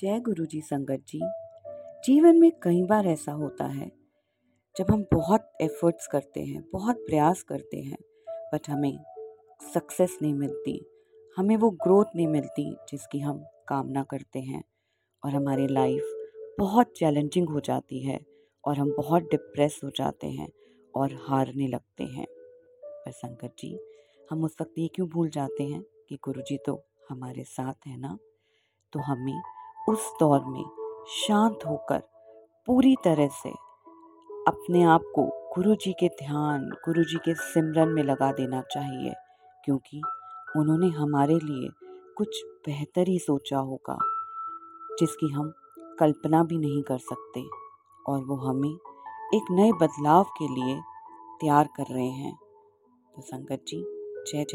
जय गुरु जी संगत जी। जीवन में कई बार ऐसा होता है, जब हम बहुत एफर्ट्स करते हैं, बहुत प्रयास करते हैं बट हमें सक्सेस नहीं मिलती, हमें वो ग्रोथ नहीं मिलती जिसकी हम कामना करते हैं और हमारी लाइफ बहुत चैलेंजिंग हो जाती है और हम बहुत डिप्रेस हो जाते हैं और हारने लगते हैं। पर संकट जी, हम उस वक्त ये क्यों भूल जाते हैं कि गुरु जी तो हमारे साथ हैं ना? तो हमें उस दौर में शांत होकर पूरी तरह से अपने आप को गुरु जी के ध्यान, गुरु जी के सिमरन में लगा देना चाहिए, क्योंकि उन्होंने हमारे लिए कुछ बेहतर ही सोचा होगा, जिसकी हम कल्पना भी नहीं कर सकते, और वो हमें एक नए बदलाव के लिए तैयार कर रहे हैं। तो संगत जी, जय जय।